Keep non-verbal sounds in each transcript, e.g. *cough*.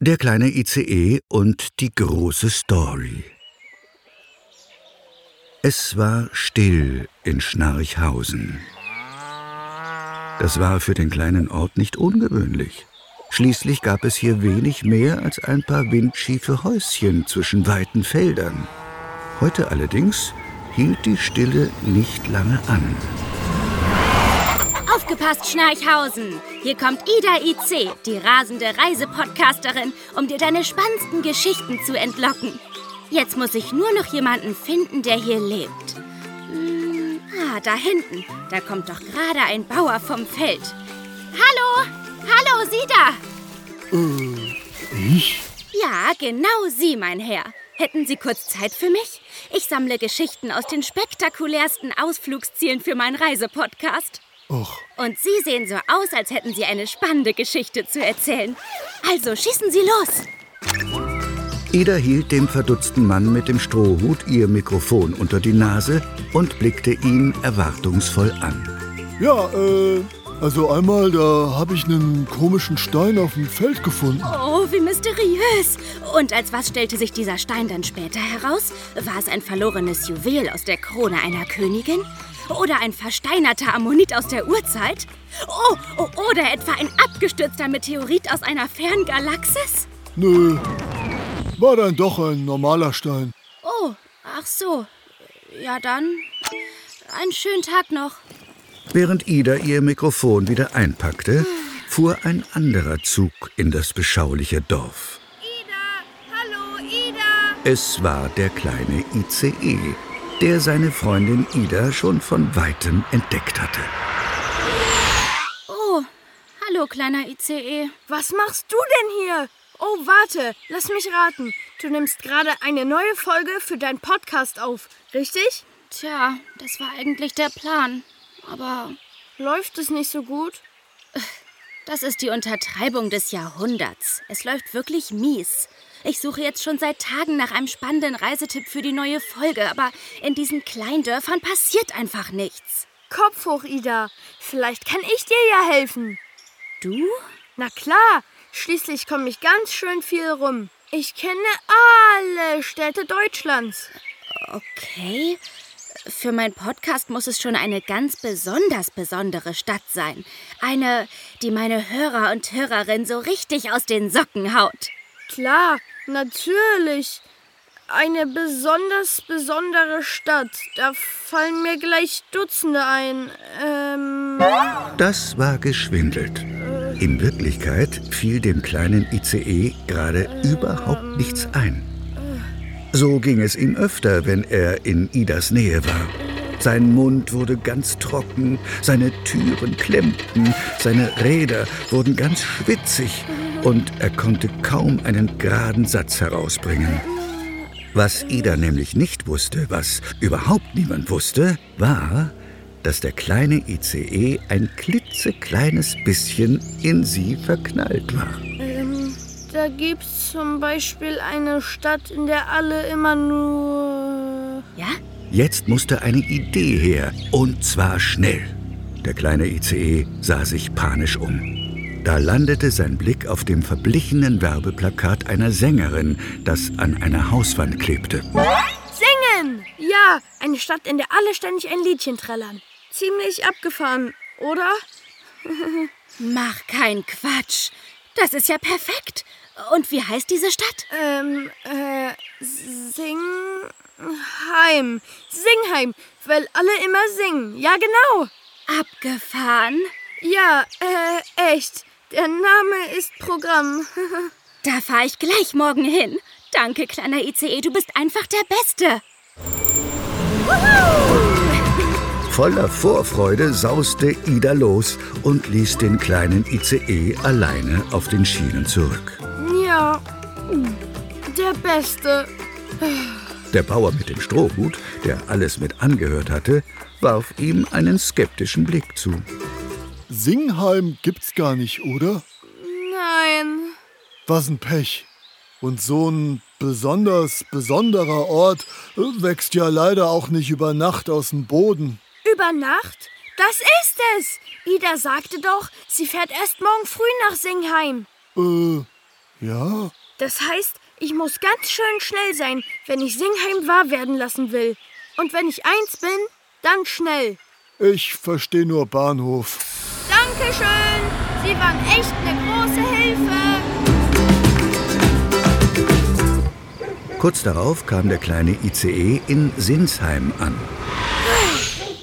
Der kleine ICE und die große Story. Es war still in Schnarchhausen. Das war für den kleinen Ort nicht ungewöhnlich. Schließlich gab es hier wenig mehr als ein paar windschiefe Häuschen zwischen weiten Feldern. Heute allerdings hielt die Stille nicht lange an. Aufgepasst, Schnarchhausen! Hier kommt Ida IC, die rasende Reisepodcasterin, um dir deine spannendsten Geschichten zu entlocken. Jetzt muss ich nur noch jemanden finden, der hier lebt. Hm, ah, da hinten. Da kommt doch gerade ein Bauer vom Feld. Hallo! Hallo, Sie da! Äh, ich? Ja, genau Sie, mein Herr. Hätten Sie kurz Zeit für mich? Ich sammle Geschichten aus den spektakulärsten Ausflugszielen für meinen Reisepodcast. Och. Und Sie sehen so aus, als hätten Sie eine spannende Geschichte zu erzählen. Also schießen Sie los. Ida hielt dem verdutzten Mann mit dem Strohhut ihr Mikrofon unter die Nase und blickte ihn erwartungsvoll an. Ja, äh, also einmal, da habe ich einen komischen Stein auf dem Feld gefunden. Oh, wie mysteriös. Und als was stellte sich dieser Stein dann später heraus? War es ein verlorenes Juwel aus der Krone einer Königin? Oder ein versteinerter Ammonit aus der Urzeit? Oh, oh oder etwa ein abgestürzter Meteorit aus einer fernen Galaxis? Nö, war dann doch ein normaler Stein. Oh, ach so. Ja dann, einen schönen Tag noch. Während Ida ihr Mikrofon wieder einpackte, fuhr ein anderer Zug in das beschauliche Dorf. Ida, hallo Ida. Es war der kleine ICE, der seine Freundin Ida schon von weitem entdeckt hatte. Oh, hallo kleiner ICE. Was machst du denn hier? Oh, warte, lass mich raten. Du nimmst gerade eine neue Folge für deinen Podcast auf, richtig? Tja, das war eigentlich der Plan. Aber. Läuft es nicht so gut? Das ist die Untertreibung des Jahrhunderts. Es läuft wirklich mies. Ich suche jetzt schon seit Tagen nach einem spannenden Reisetipp für die neue Folge, aber in diesen kleinen Dörfern passiert einfach nichts. Kopf hoch, Ida. Vielleicht kann ich dir ja helfen. Du? Na klar, Schließlich komme ich ganz schön viel rum. Ich kenne alle Städte Deutschlands. Okay. Für meinen Podcast muss es schon eine ganz besonders besondere Stadt sein. Eine, die meine Hörer und Hörerinnen so richtig aus den Socken haut. Klar, natürlich. Eine besonders besondere Stadt. Da fallen mir gleich Dutzende ein. Ähm. Das war geschwindelt. In Wirklichkeit fiel dem kleinen ICE gerade überhaupt nichts ein. So ging es ihm öfter, wenn er in Idas Nähe war. Sein Mund wurde ganz trocken, seine Türen klemmten, seine Räder wurden ganz schwitzig und er konnte kaum einen geraden Satz herausbringen. Was Ida nämlich nicht wusste, was überhaupt niemand wusste, war, dass der kleine ICE ein klitzekleines bisschen in sie verknallt war. Da gibt's zum Beispiel eine Stadt, in der alle immer nur. Ja? Jetzt musste eine Idee her, und zwar schnell. Der kleine ICE sah sich panisch um. Da landete sein Blick auf dem verblichenen Werbeplakat einer Sängerin, das an einer Hauswand klebte. Singen! Ja, eine Stadt, in der alle ständig ein Liedchen trällern ziemlich abgefahren, oder? *laughs* Mach keinen Quatsch. Das ist ja perfekt. Und wie heißt diese Stadt? Ähm, äh, Singheim. Singheim, weil alle immer singen. Ja, genau. Abgefahren? Ja, äh, echt. Der Name ist Programm. *laughs* da fahre ich gleich morgen hin. Danke, kleiner ICE, du bist einfach der Beste. Voller Vorfreude sauste Ida los und ließ den kleinen ICE alleine auf den Schienen zurück. Ja, der Beste. Der Bauer mit dem Strohhut, der alles mit angehört hatte, warf ihm einen skeptischen Blick zu. Singheim gibt's gar nicht, oder? Nein. Was ein Pech. Und so ein besonders besonderer Ort wächst ja leider auch nicht über Nacht aus dem Boden. Über Nacht? Das ist es! Ida sagte doch, sie fährt erst morgen früh nach Singheim. Äh, Ja? Das heißt, ich muss ganz schön schnell sein, wenn ich Singheim wahr werden lassen will. Und wenn ich eins bin, dann schnell. Ich verstehe nur Bahnhof. Dankeschön. Sie waren echt eine große Hilfe. Kurz darauf kam der kleine ICE in Sinsheim an.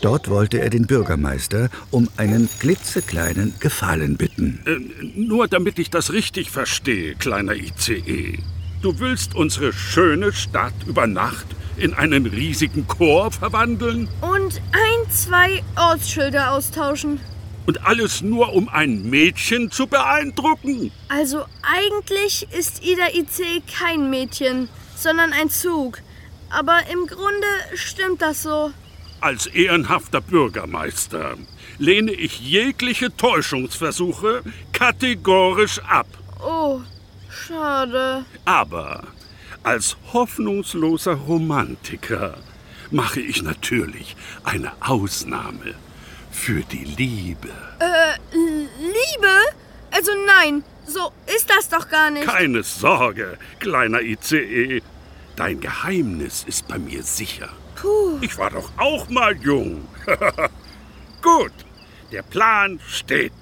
Dort wollte er den Bürgermeister um einen klitzekleinen Gefallen bitten. Äh, nur damit ich das richtig verstehe, kleiner ICE. Du willst unsere schöne Stadt über Nacht in einen riesigen Chor verwandeln? Und ein, zwei Ortsschilder austauschen. Und alles nur, um ein Mädchen zu beeindrucken? Also eigentlich ist Ida IC kein Mädchen, sondern ein Zug. Aber im Grunde stimmt das so. Als ehrenhafter Bürgermeister lehne ich jegliche Täuschungsversuche kategorisch ab. Oh, schade. Aber als hoffnungsloser Romantiker mache ich natürlich eine Ausnahme für die Liebe. Äh, Liebe? Also nein, so ist das doch gar nicht. Keine Sorge, kleiner ICE. Dein Geheimnis ist bei mir sicher. Puh. Ich war doch auch mal jung. *laughs* Gut, der Plan steht.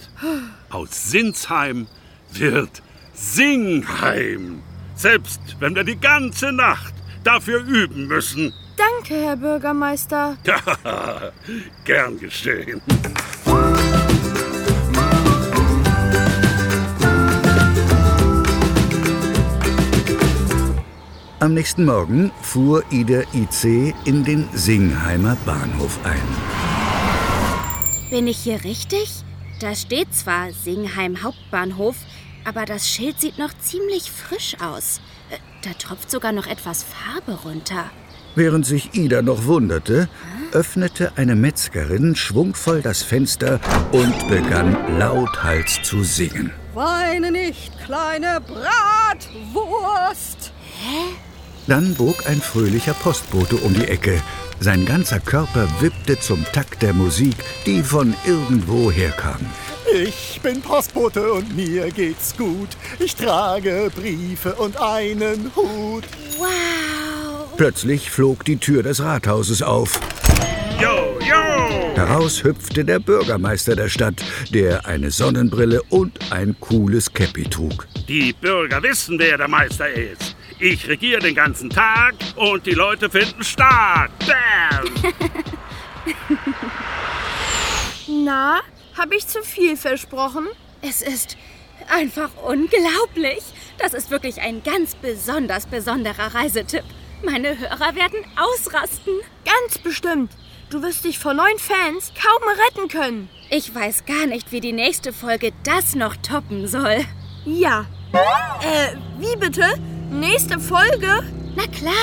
Aus Sinsheim wird Singheim. Selbst wenn wir die ganze Nacht dafür üben müssen. Danke, Herr Bürgermeister. *laughs* Gern geschehen. Am nächsten Morgen fuhr Ida IC in den Singheimer Bahnhof ein. Bin ich hier richtig? Da steht zwar Singheim Hauptbahnhof, aber das Schild sieht noch ziemlich frisch aus. Äh, Da tropft sogar noch etwas Farbe runter. Während sich Ida noch wunderte, öffnete eine Metzgerin schwungvoll das Fenster und begann lauthals zu singen. Weine nicht, kleine Bratwurst. Dann bog ein fröhlicher Postbote um die Ecke. Sein ganzer Körper wippte zum Takt der Musik, die von irgendwo herkam. Ich bin Postbote und mir geht's gut. Ich trage Briefe und einen Hut. Wow! Plötzlich flog die Tür des Rathauses auf. Jo, jo! Heraus hüpfte der Bürgermeister der Stadt, der eine Sonnenbrille und ein cooles Käppi trug. Die Bürger wissen, wer der Meister ist. Ich regiere den ganzen Tag und die Leute finden stark. Bam! *laughs* Na, habe ich zu viel versprochen? Es ist einfach unglaublich. Das ist wirklich ein ganz besonders besonderer Reisetipp. Meine Hörer werden ausrasten. Ganz bestimmt. Du wirst dich vor neuen Fans kaum retten können. Ich weiß gar nicht, wie die nächste Folge das noch toppen soll. Ja. Äh, wie bitte? Nächste Folge? Na klar,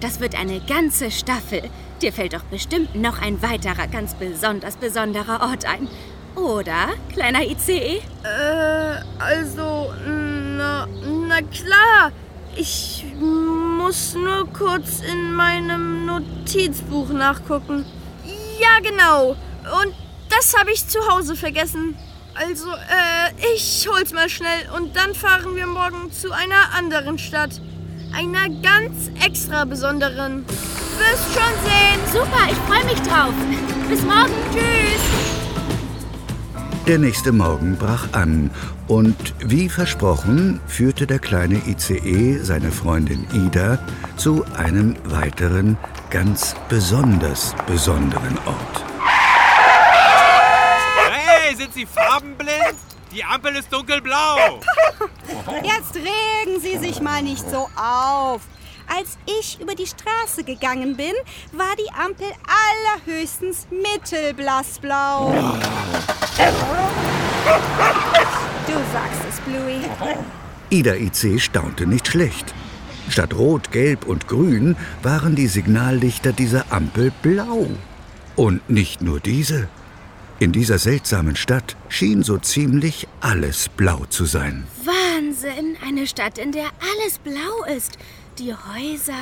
das wird eine ganze Staffel. Dir fällt doch bestimmt noch ein weiterer ganz besonders besonderer Ort ein. Oder, kleiner? ICE? Äh, also, na, na klar. Ich muss nur kurz in meinem Notizbuch nachgucken. Ja, genau. Und das habe ich zu Hause vergessen. Also, äh, ich hol's mal schnell und dann fahren wir morgen zu einer anderen Stadt. Einer ganz extra besonderen. Wirst schon sehen. Super, ich freue mich drauf. Bis morgen. Tschüss. Der nächste Morgen brach an und wie versprochen führte der kleine ICE seine Freundin Ida zu einem weiteren, ganz besonders besonderen Ort. Sie farbenblind? Die Ampel ist dunkelblau. *laughs* Jetzt regen Sie sich mal nicht so auf. Als ich über die Straße gegangen bin, war die Ampel allerhöchstens mittelblassblau. Du sagst es, Bluey. Ida IC staunte nicht schlecht. Statt Rot, Gelb und Grün waren die Signallichter dieser Ampel blau. Und nicht nur diese. In dieser seltsamen Stadt schien so ziemlich alles blau zu sein. Wahnsinn, eine Stadt, in der alles blau ist. Die Häuser,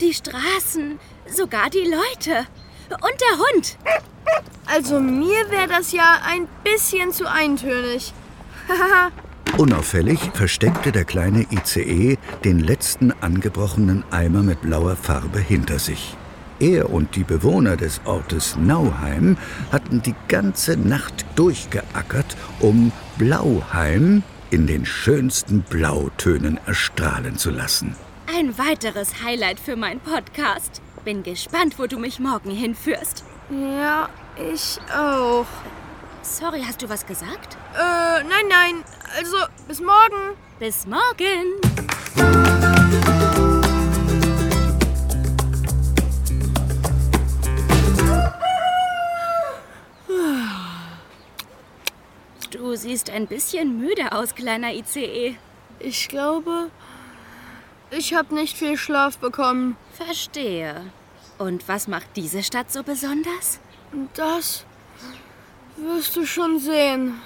die Straßen, sogar die Leute. Und der Hund. Also mir wäre das ja ein bisschen zu eintönig. Haha, Unauffällig versteckte der kleine ICE den letzten angebrochenen Eimer mit blauer Farbe hinter sich. Er und die Bewohner des Ortes Nauheim hatten die ganze Nacht durchgeackert, um Blauheim in den schönsten Blautönen erstrahlen zu lassen. Ein weiteres Highlight für meinen Podcast. Bin gespannt, wo du mich morgen hinführst. Ja, ich auch. Sorry, hast du was gesagt? Äh, nein, nein. Also, bis morgen. Bis morgen. Du siehst ein bisschen müde aus, kleiner ICE. Ich glaube, ich habe nicht viel Schlaf bekommen. Verstehe. Und was macht diese Stadt so besonders? Das wirst du schon sehen.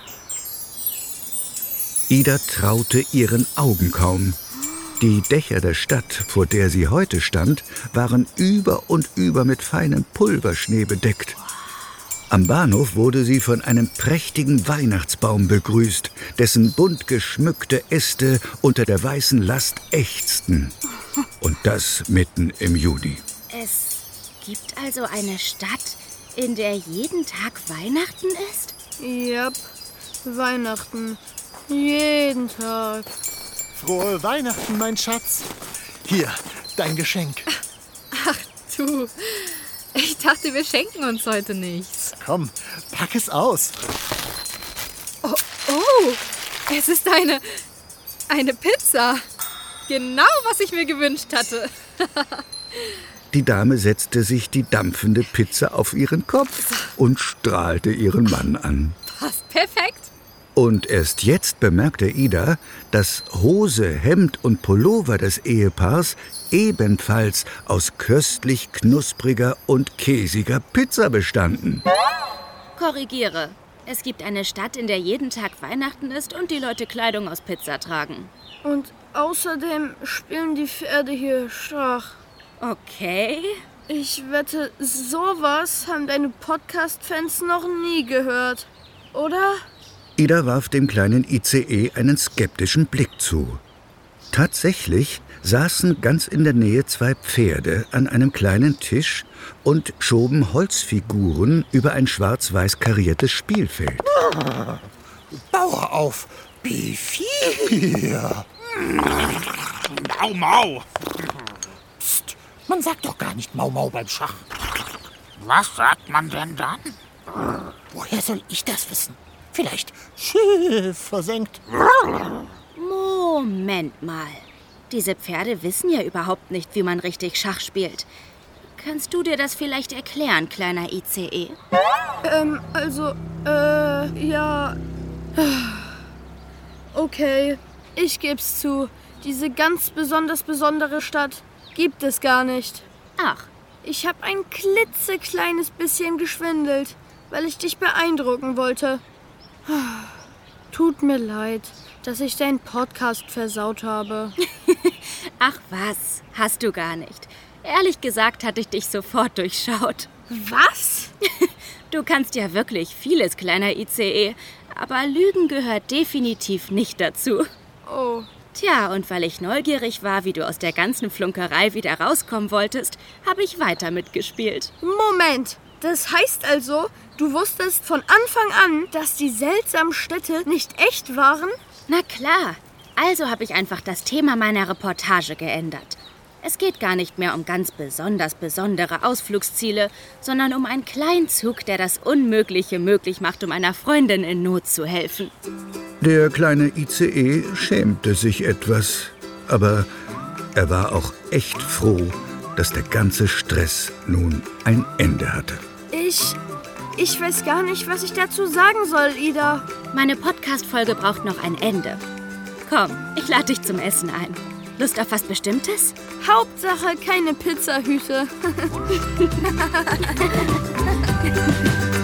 Ida traute ihren Augen kaum. Die Dächer der Stadt, vor der sie heute stand, waren über und über mit feinem Pulverschnee bedeckt. Am Bahnhof wurde sie von einem prächtigen Weihnachtsbaum begrüßt, dessen bunt geschmückte Äste unter der weißen Last ächzten. Und das mitten im Juni. Es gibt also eine Stadt, in der jeden Tag Weihnachten ist? Yep, Weihnachten. Jeden Tag. Frohe Weihnachten, mein Schatz. Hier, dein Geschenk. Du, ich dachte, wir schenken uns heute nichts. Komm, pack es aus. Oh, oh, es ist eine, eine Pizza. Genau, was ich mir gewünscht hatte. *laughs* Die Dame setzte sich die dampfende Pizza auf ihren Kopf und strahlte ihren Mann an. Passt perfekt. Und erst jetzt bemerkte Ida, dass Hose, Hemd und Pullover des Ehepaars ebenfalls aus köstlich knuspriger und käsiger Pizza bestanden. Korrigiere. Es gibt eine Stadt, in der jeden Tag Weihnachten ist und die Leute Kleidung aus Pizza tragen. Und außerdem spielen die Pferde hier Schach. Okay. Ich wette, sowas haben deine Podcast-Fans noch nie gehört. Oder? Ida warf dem kleinen ICE einen skeptischen Blick zu. Tatsächlich saßen ganz in der Nähe zwei Pferde an einem kleinen Tisch und schoben Holzfiguren über ein schwarz-weiß kariertes Spielfeld. Bauer auf. Bifier. Mau, mau. Psst, man sagt doch gar nicht Mau Mau beim Schach. Was sagt man denn dann? Woher soll ich das wissen? Vielleicht Schiff versenkt. Moment mal. Diese Pferde wissen ja überhaupt nicht, wie man richtig Schach spielt. Kannst du dir das vielleicht erklären, kleiner ICE? Ähm, also, äh, ja. Okay, ich geb's zu. Diese ganz besonders besondere Stadt gibt es gar nicht. Ach, Ich habe ein klitzekleines bisschen geschwindelt, weil ich dich beeindrucken wollte. Tut mir leid, dass ich deinen Podcast versaut habe. *laughs* ach was, hast du gar nicht. Ehrlich gesagt hatte ich dich sofort durchschaut. Was? *laughs* Du kannst ja wirklich vieles, kleiner ICE, aber Lügen gehört definitiv nicht dazu. Oh, Tja, und weil ich neugierig war, wie du aus der ganzen Flunkerei wieder rauskommen wolltest, habe ich weiter mitgespielt. Moment. Das heißt also, du wusstest von Anfang an, dass die seltsamen Städte nicht echt waren? Na klar. Also habe ich einfach das Thema meiner Reportage geändert. Es geht gar nicht mehr um ganz besonders besondere Ausflugsziele, sondern um einen Kleinzug, der das Unmögliche möglich macht, um einer Freundin in Not zu helfen. Der kleine ICE schämte sich etwas, aber er war auch echt froh, dass der ganze Stress nun ein Ende hatte. Ich. Ich weiß gar nicht, was ich dazu sagen soll, Ida. Meine Podcast-Folge braucht noch ein Ende. Komm, ich lade dich zum Essen ein. Lust auf was Bestimmtes? Hauptsache keine Pizzahüte. *laughs*